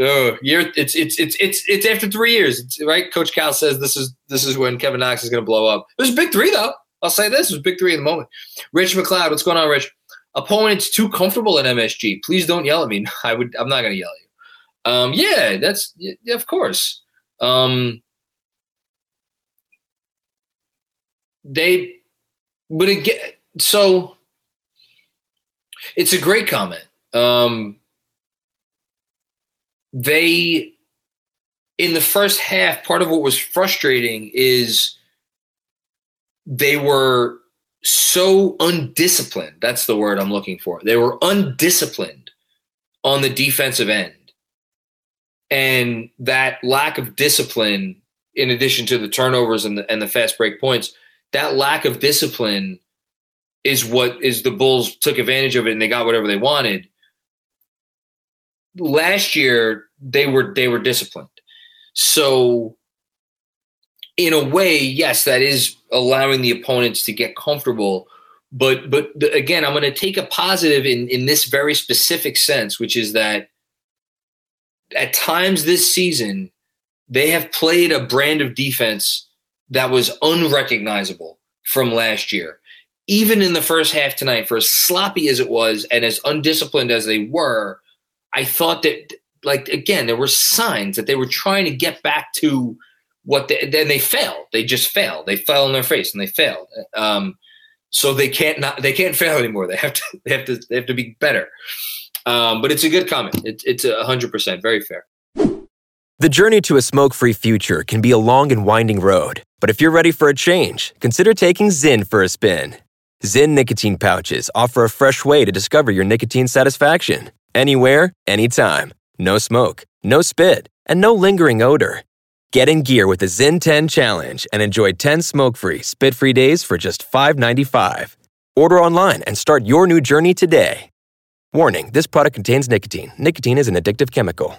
oh, year it's it's it's it's it's after three years, right? Coach Cal says this is this is when Kevin Knox is going to blow up. It was big three though. I'll say this it was big three in the moment. Rich McLeod, what's going on, Rich? Opponents too comfortable in MSG. Please don't yell at me. (laughs) I would. I'm not going to yell at you. Um, yeah, that's yeah, of course. Um, they, but again, so it's a great comment. Um, they in the first half, part of what was frustrating is they were so undisciplined. That's the word I'm looking for. They were undisciplined on the defensive end. And that lack of discipline, in addition to the turnovers and the, and the fast break points, that lack of discipline is what is the Bulls took advantage of it and they got whatever they wanted last year they were they were disciplined. So in a way, yes, that is allowing the opponents to get comfortable. But but the, again, I'm going to take a positive in in this very specific sense, which is that at times this season they have played a brand of defense that was unrecognizable from last year. Even in the first half tonight, for as sloppy as it was and as undisciplined as they were, I thought that, like, again, there were signs that they were trying to get back to what they, then they failed. They just failed. They fell on their face and they failed. Um, so they can't not they can't fail anymore. They have to (laughs) they have to they have to be better. Um, but it's a good comment. It, it's a hundred percent very fair. The journey to a smoke-free future can be a long and winding road, but if you're ready for a change, consider taking Zyn for a spin. Zyn nicotine pouches offer a fresh way to discover your nicotine satisfaction. Anywhere, anytime. No smoke, no spit, and no lingering odor. Get in gear with the Zyn 10 Challenge and enjoy 10 smoke free, spit free days for just $5.95. Order online and start your new journey today. Warning this product contains nicotine. Nicotine is an addictive chemical.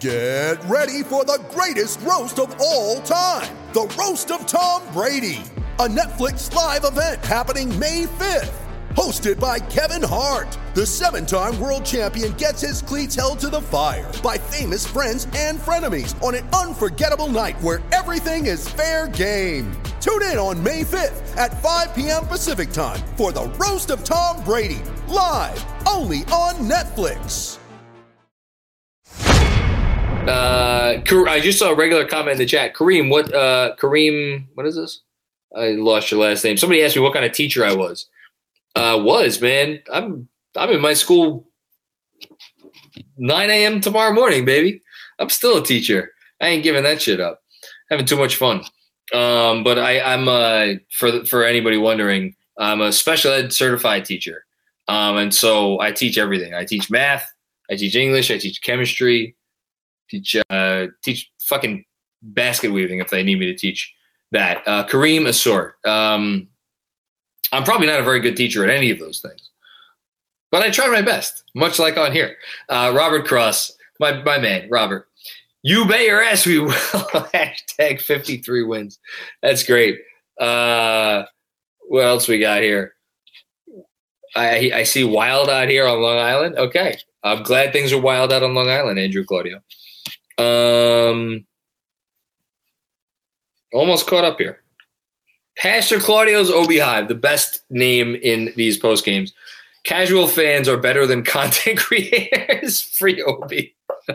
Get ready for the greatest roast of all time the Roast of Tom Brady, a Netflix live event happening May 5th. Hosted by Kevin Hart, the seven time world champion gets his cleats held to the fire by famous friends and frenemies on an unforgettable night where everything is fair game. Tune in on May 5th at 5 p.m. Pacific time for the Roast of Tom Brady, live only on Netflix. Uh, I just saw a regular comment in the chat. Kareem, what? Uh, Kareem, what is this? I lost your last name. Somebody asked me what kind of teacher I was. Uh, was man, I'm I'm in my school 9 a.m. tomorrow morning, baby. I'm still a teacher. I ain't giving that shit up. Having too much fun. Um, but I, I'm uh, for for anybody wondering, I'm a special ed certified teacher, um, and so I teach everything. I teach math, I teach English, I teach chemistry, teach uh, teach fucking basket weaving if they need me to teach that. Uh, Kareem Assort. Um, I'm probably not a very good teacher at any of those things, but I try my best, much like on here. Uh, Robert Cross, my my man, Robert. You bet your ass we will. (laughs) Hashtag 53 wins. That's great. Uh, what else we got here? I, I see wild out here on Long Island. Okay. I'm glad things are wild out on Long Island, Andrew Claudio. Um, almost caught up here. Pastor Claudio's Obi Hive, the best name in these post games. Casual fans are better than content (laughs) creators. Free Obi. (laughs)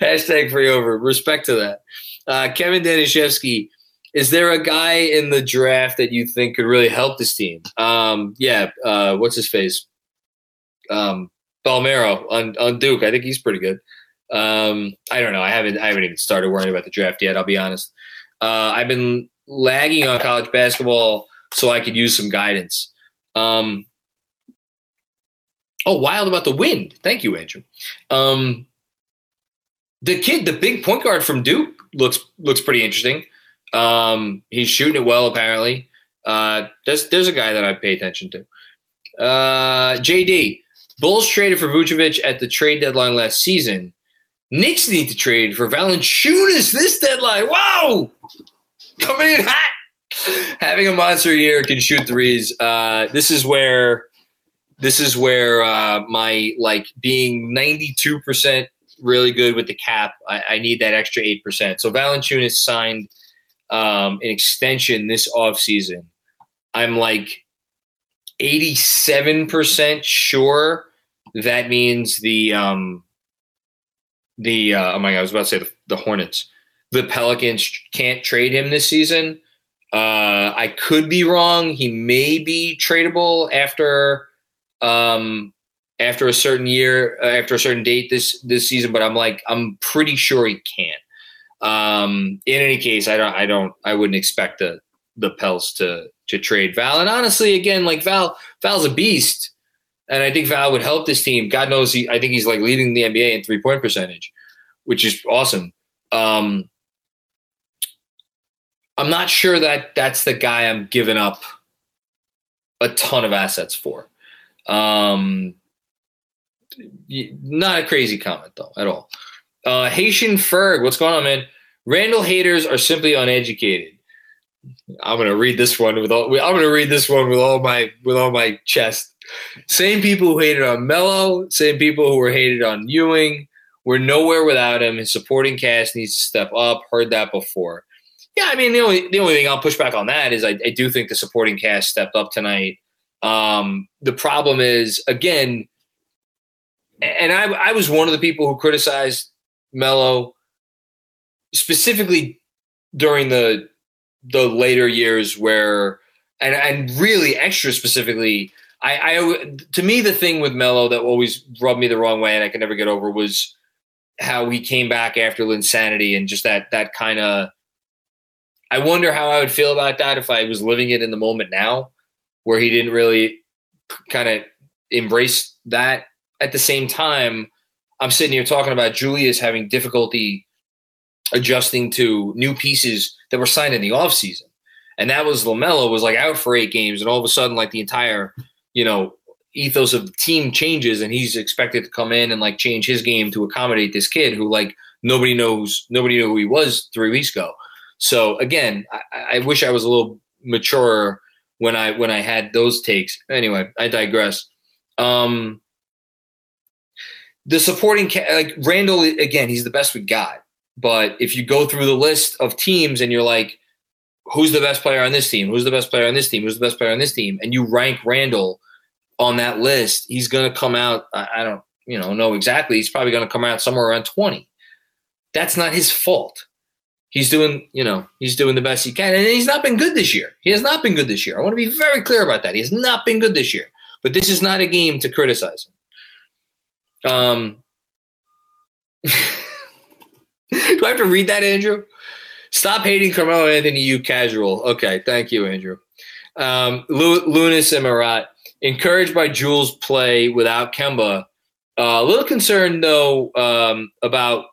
Hashtag free over. Respect to that. Uh, Kevin Danishevsky, is there a guy in the draft that you think could really help this team? Um, yeah. Uh, what's his face? Um, Banchero on, on Duke. I think he's pretty good. Um, I don't know. I haven't. I haven't even started worrying about the draft yet. I'll be honest. Uh, I've been lagging on college basketball, so I could use some guidance. Um, oh, wild about the wind. Thank you, Andrew. Um, the kid, the big point guard from Duke, looks looks pretty interesting. Um, he's shooting it well, apparently. Uh, there's there's a guy that I pay attention to. Uh, JD Bulls traded for Vucevic at the trade deadline last season. Knicks need to trade for Valanciunas this deadline. Wow, coming in hot. Having a monster year can shoot threes. Uh, this is where this is where uh, my like being ninety two percent really good with the cap. I, I need that extra 8%. So Valanciunas signed um, an extension this offseason. I'm like 87% sure that means the um the uh, oh my god, I was about to say the, the Hornets. The Pelicans can't trade him this season. Uh, I could be wrong. He may be tradable after um, after a certain year, uh, after a certain date this this season, but I'm like I'm pretty sure he can't. Um, in any case, I don't, I don't, I wouldn't expect the the Pels to to trade Val. And honestly, again, like Val, Val's a beast, and I think Val would help this team. God knows, he, I think he's like leading the NBA in three point percentage, which is awesome. Um, I'm not sure that that's the guy I'm giving up a ton of assets for. Um, not a crazy comment though at all. Uh, Haitian Ferg, what's going on, man? Randle haters are simply uneducated. I'm gonna read this one with all. I'm gonna read this one with all my with all my chest. Same people who hated on Melo, same people who were hated on Ewing. We're nowhere without him. His supporting cast needs to step up. Heard that before. Yeah, I mean the only the only thing I'll push back on that is I, I do think the supporting cast stepped up tonight. Um, the problem is again and I, I was one of the people who criticized Melo specifically during the the later years where and and really extra specifically I, I to me the thing with Melo that always rubbed me the wrong way and I could never get over was how he came back after Linsanity and just that that kind of I wonder how I would feel about that if I was living it in the moment now where he didn't really kind of embrace that at the same time, I'm sitting here talking about Julius having difficulty adjusting to new pieces that were signed in the offseason. And that was LaMelo was like out for eight games, and all of a sudden, like the entire you know, ethos of the team changes and he's expected to come in and like change his game to accommodate this kid who like nobody knows nobody knew who he was three weeks ago. So again, I, I wish I was a little mature when I when I had those takes. Anyway, I digress. Um, the supporting ca- like Randle again, he's the best we got. But if you go through the list of teams and you're like, who's the best player on this team? Who's the best player on this team? Who's the best player on this team? And you rank Randle on that list, he's going to come out. I, I don't, you know, know exactly. He's probably going to come out somewhere around 20. That's not his fault. He's doing, you know, he's doing the best he can, and he's not been good this year. He has not been good this year. I want to be very clear about that. He has not been good this year. But this is not a game to criticize him. Um, (laughs) do I have to read that, Andrew? Stop hating Carmelo Anthony, you casual. Okay, thank you, Andrew. Um, Lu- Lunas and Marat. Encouraged by Jules' play without Kemba. Uh, a little concerned though um, about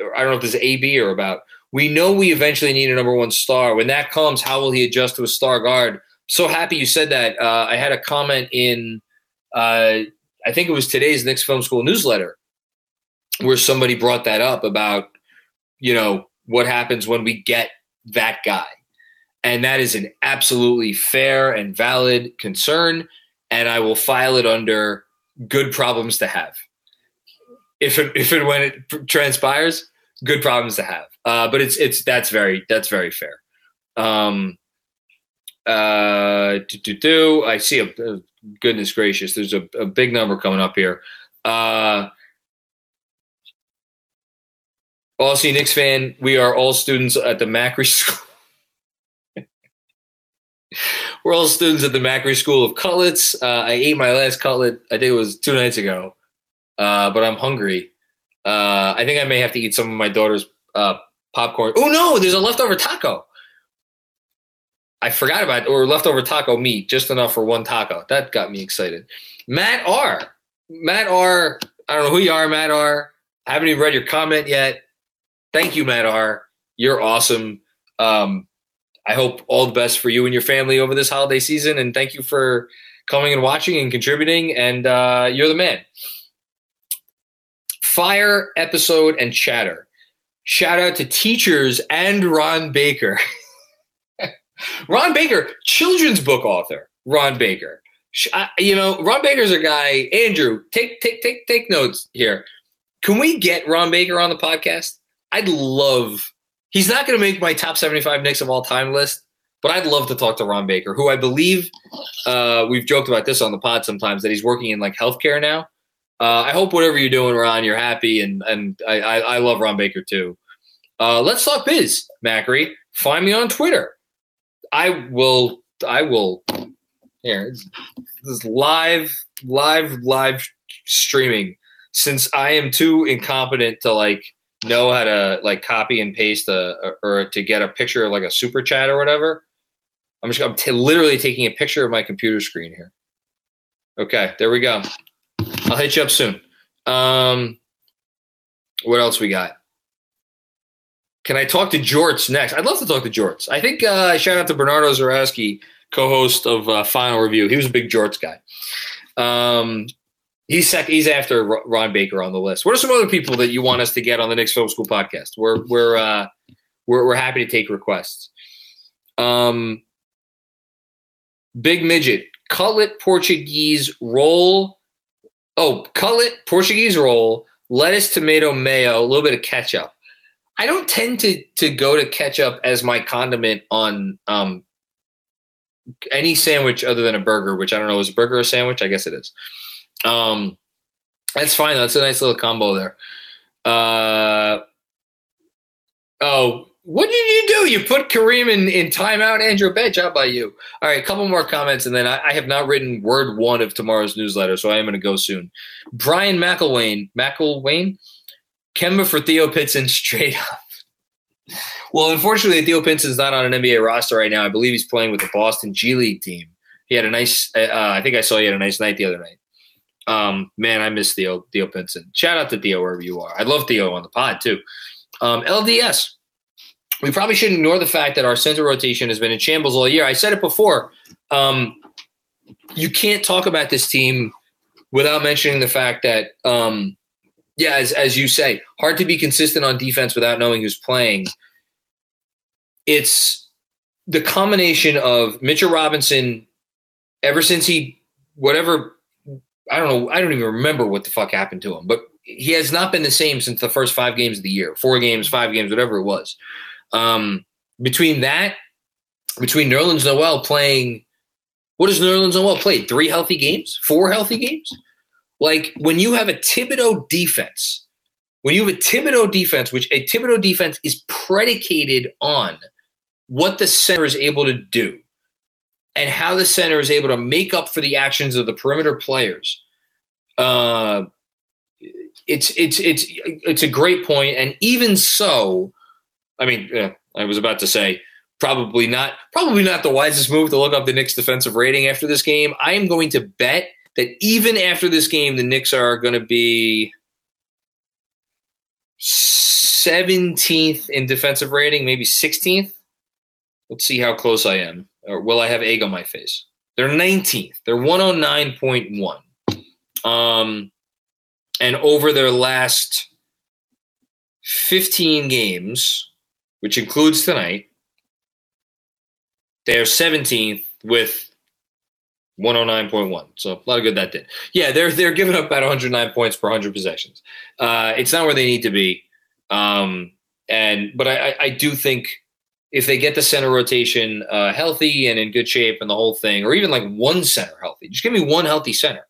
I don't know if this is AB or about. We know we eventually need a number one star. When that comes, how will he adjust to a star guard? So happy you said that. Uh, I had a comment in, uh, I think it was today's Knicks Film School newsletter, where somebody brought that up about, you know, what happens when we get that guy. And that is an absolutely fair and valid concern. And I will file it under good problems to have. If it, if and when it transpires, good problems to have. Uh, but it's it's that's very that's very fair. Um, uh, do, do, do. I see a, a goodness gracious. There's a, a, big number coming up here. Uh, Aussie Knicks fan. We are all students at the Macri (laughs) School. We're all students at the Macri School of Cutlets. Uh, I ate my last cutlet, I think it was two nights ago, uh, but I'm hungry. Uh, I think I may have to eat some of my daughter's uh, popcorn. Oh, no, there's a leftover taco. I forgot about it, or leftover taco meat, just enough for one taco. That got me excited. Matt R. Matt R. I don't know who you are, Matt R. I haven't even read your comment yet. Thank you, Matt R. You're awesome. Um, I hope all the best for you and your family over this holiday season. And thank you for coming and watching and contributing. And uh, you're the man. Fire episode and chatter. Shout out to teachers and Ron Baker. (laughs) Ron Baker, children's book author. Ron Baker. You know, Ron Baker's a guy. Andrew, take take take take notes here. Can we get Ron Baker on the podcast? I'd love He's not going to make my top 75 Knicks of all time list, but I'd love to talk to Ron Baker, who I believe uh, we've joked about this on the pod sometimes that he's working in like healthcare now. Uh, I hope whatever you're doing, Ron, you're happy, and and I, I, I love Ron Baker too. Uh, let's talk biz, Macri. Find me on Twitter. I will. I will. Here, this is live, live, live streaming. Since I am too incompetent to like know how to like copy and paste a or to get a picture of like a super chat or whatever, I'm just I'm t- literally taking a picture of my computer screen here. Okay, there we go. I'll hit you up soon. Um, what else we got? Can I talk to Jorts next? I'd love to talk to Jorts. I think uh, shout out to Bernardo Zarowski, co-host of uh, Final Review. He was a big Jorts guy. Um, He's sec- he's after Ron Baker on the list. What are some other people that you want us to get on the Knicks Film School podcast? We're we're uh, we're we're happy to take requests. Um, Big midget cutlet Portuguese roll. Oh, cutlet Portuguese roll, lettuce, tomato, mayo, a little bit of ketchup. I don't tend to to go to ketchup as my condiment on um, any sandwich other than a burger, which I don't know is a burger a sandwich. I guess it is. Um, that's fine. That's a nice little combo there. Uh, oh, what did you do? You put Kareem in, in timeout, Andrew Bench. How by you? All right, a couple more comments, and then I, I have not written word one of tomorrow's newsletter, so I am going to go soon. Brian McElwain, McElwain, Kemba for Theo Pinson straight up. Well, unfortunately, Theo Pinson's not on an NBA roster right now. I believe he's playing with the Boston G League team. He had a nice. Uh, I think I saw he had a nice night the other night. Um, man, I miss Theo Theo Pinson. Shout out to Theo wherever you are. I love Theo on the pod too. Um, LDS. We probably should ignore the fact that our center rotation has been in shambles all year. I said it before. Um, you can't talk about this team without mentioning the fact that, um, yeah, as, as you say, hard to be consistent on defense without knowing who's playing. It's the combination of Mitchell Robinson, ever since he, whatever, I don't know, I don't even remember what the fuck happened to him, but he has not been the same since the first five games of the year, four games, five games, whatever it was. Um, between that, between Nerlens Noel playing, what has Nerlens Noel played? Three healthy games, four healthy games. Like when you have a Thibodeau defense, when you have a Thibodeau defense, which a Thibodeau defense is predicated on what the center is able to do and how the center is able to make up for the actions of the perimeter players. Uh, it's it's it's it's a great point, and even so, I mean, uh, I was about to say probably not probably not the wisest move to look up the Knicks defensive rating after this game. I am going to bet that even after this game, the Knicks are going to be 17th in defensive rating, maybe 16th. Let's see how close I am. Or will I have egg on my face? They're 19th. They're 109.1. Um, and over their last 15 games, which includes tonight, they are 17th with 109.1. So a lot of good that did. Yeah, they're they're giving up about 109 points per 100 possessions. Uh, it's not where they need to be. Um, and but I, I do think if they get the center rotation uh, healthy and in good shape and the whole thing, or even like one center healthy, just give me one healthy center.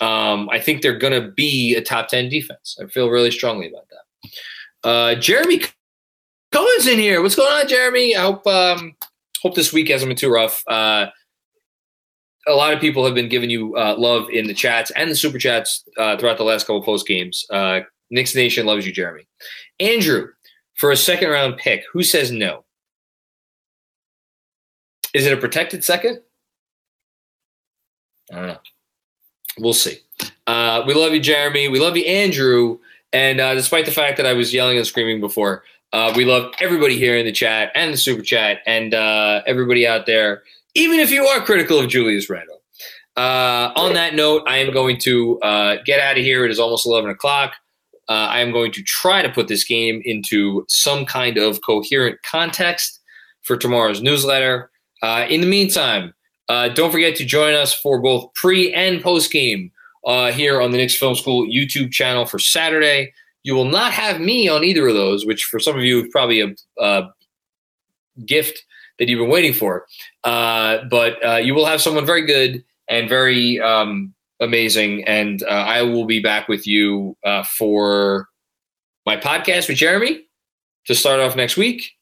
Um, I think they're going to be a top 10 defense. I feel really strongly about that. Uh, Jeremy Cohen's in here. What's going on, Jeremy? I hope um, hope this week hasn't been too rough. Uh, a lot of people have been giving you uh, love in the chats and the super chats uh, throughout the last couple post games. Uh, Knicks Nation loves you, Jeremy. Andrew, for a second round pick, who says no? Is it a protected second? I don't know. We'll see. Uh, we love you, Jeremy. We love you, Andrew. And uh, despite the fact that I was yelling and screaming before, uh, we love everybody here in the chat and the super chat and uh, everybody out there, even if you are critical of Julius Randle. Uh, on that note, I am going to uh, get out of here. It is almost 11 o'clock. I am going to try to put this game into some kind of coherent context for tomorrow's newsletter. in the meantime, uh, don't forget to join us for both pre and post game uh, here on the Knicks Film School YouTube channel for Saturday. You will not have me on either of those, which for some of you is probably a, a gift that you've been waiting for. Uh, but uh, you will have someone very good and very um, amazing. And uh, I will be back with you uh, for my podcast with Jeremy to start off next week.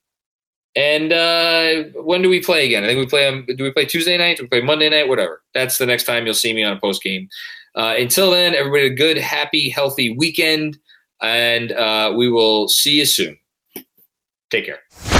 And uh, when do we play again? I think we play on. Do we play Tuesday night? Do we play Monday night? Whatever. That's the next time you'll see me on a post game. Uh, until then, everybody, a good, happy, healthy weekend, and uh, we will see you soon. Take care.